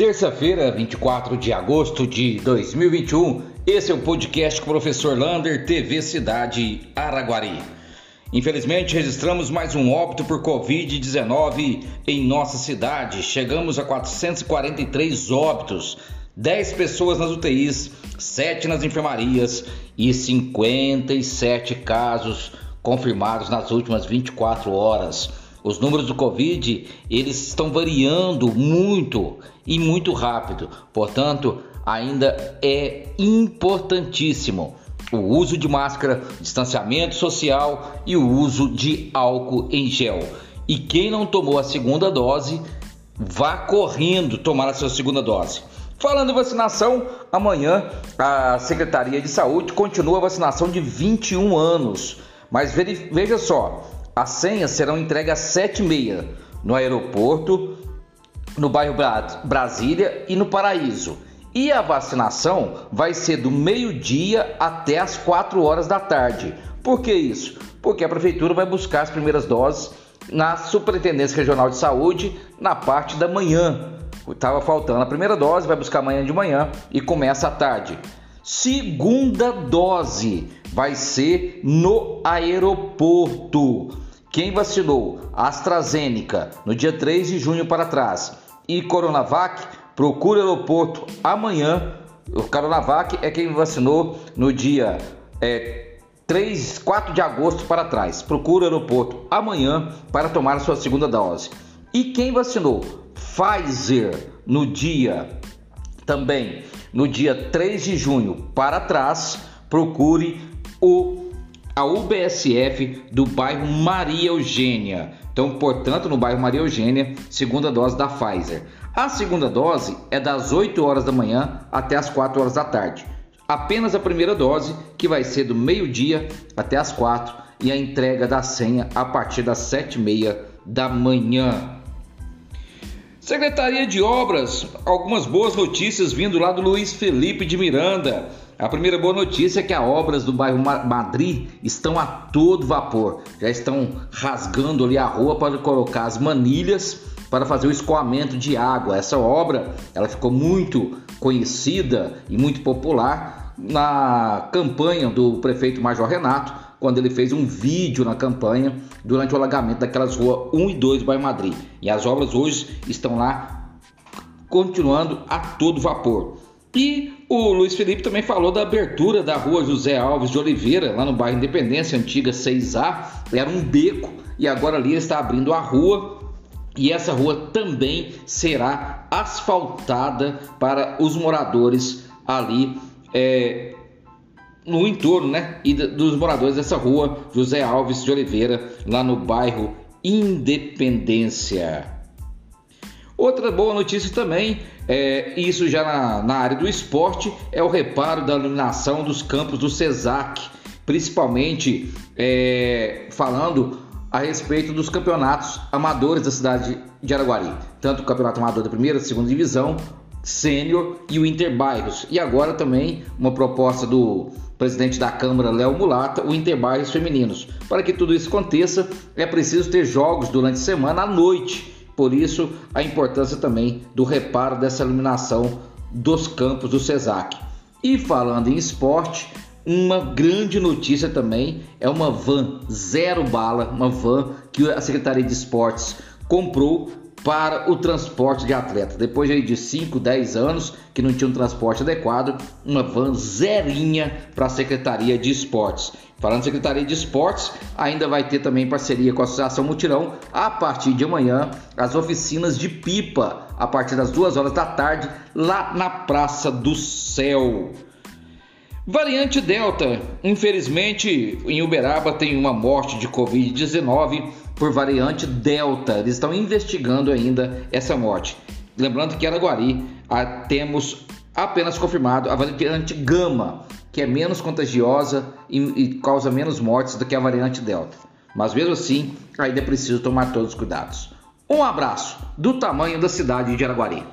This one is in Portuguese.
Terça-feira, 24 de agosto de 2021, esse é o podcast com o professor Lander, TV Cidade Araguari. Infelizmente, registramos mais um óbito por Covid-19 em nossa cidade. Chegamos a 443 óbitos, 10 pessoas nas UTIs, 7 nas enfermarias e 57 casos confirmados nas últimas 24 horas. Os números do Covid, eles estão variando muito e muito rápido. Portanto, ainda é importantíssimo o uso de máscara, distanciamento social e o uso de álcool em gel. E quem não tomou a segunda dose, vá correndo tomar a sua segunda dose. Falando em vacinação, amanhã a Secretaria de Saúde continua a vacinação de 21 anos. Mas veja só, as senhas serão entregues às 7h30 no aeroporto, no bairro Brasília e no Paraíso. E a vacinação vai ser do meio-dia até as 4 horas da tarde. Por que isso? Porque a prefeitura vai buscar as primeiras doses na Superintendência Regional de Saúde na parte da manhã. Estava faltando a primeira dose, vai buscar amanhã de manhã e começa à tarde. Segunda dose vai ser no aeroporto. Quem vacinou AstraZeneca no dia 3 de junho para trás e Coronavac, procure o aeroporto amanhã. O Coronavac é quem vacinou no dia é, 3, 4 de agosto para trás. Procure o aeroporto amanhã para tomar a sua segunda dose. E quem vacinou Pfizer no dia também no dia 3 de junho para trás, procure o a UBSF do bairro Maria Eugênia. Então, portanto, no bairro Maria Eugênia, segunda dose da Pfizer. A segunda dose é das 8 horas da manhã até as 4 horas da tarde. Apenas a primeira dose, que vai ser do meio-dia até as 4 e a entrega da senha a partir das 7h30 da manhã. Secretaria de Obras, algumas boas notícias vindo lá do Luiz Felipe de Miranda. A primeira boa notícia é que as obras do bairro Madrid estão a todo vapor. Já estão rasgando ali a rua para colocar as manilhas para fazer o escoamento de água. Essa obra, ela ficou muito conhecida e muito popular na campanha do prefeito Major Renato, quando ele fez um vídeo na campanha durante o alagamento daquelas ruas 1 e 2 do bairro Madrid. E as obras hoje estão lá continuando a todo vapor. E o Luiz Felipe também falou da abertura da rua José Alves de Oliveira, lá no bairro Independência, antiga 6A. Era um beco e agora ali está abrindo a rua. E essa rua também será asfaltada para os moradores ali é, no entorno, né? E dos moradores dessa rua José Alves de Oliveira, lá no bairro Independência. Outra boa notícia também, é, isso já na, na, área do esporte, é o reparo da iluminação dos campos do CESAC, principalmente é, falando a respeito dos campeonatos amadores da cidade de Araguari, tanto o campeonato amador da primeira e segunda divisão, sênior e o Interbairros. E agora também uma proposta do presidente da Câmara, Léo Mulata, o Interbairros Femininos. Para que tudo isso aconteça, é preciso ter jogos durante a semana à noite por isso, a importância também do reparo dessa iluminação dos campos do CESAC. E falando em esporte, uma grande notícia também é uma van zero bala, uma van que a Secretaria de Esportes comprou para o transporte de atleta. Depois de 5, 10 anos que não tinha um transporte adequado, uma van zerinha para a Secretaria de Esportes. Falando Secretaria de Esportes, ainda vai ter também parceria com a Associação Mutirão a partir de amanhã as oficinas de pipa a partir das 2 horas da tarde lá na Praça do Céu. Variante Delta, infelizmente em Uberaba tem uma morte de Covid-19 por variante Delta. Eles estão investigando ainda essa morte. Lembrando que em Araguari temos apenas confirmado a variante Gama, que é menos contagiosa e, e causa menos mortes do que a variante Delta. Mas mesmo assim, ainda é preciso tomar todos os cuidados. Um abraço do tamanho da cidade de Araguari.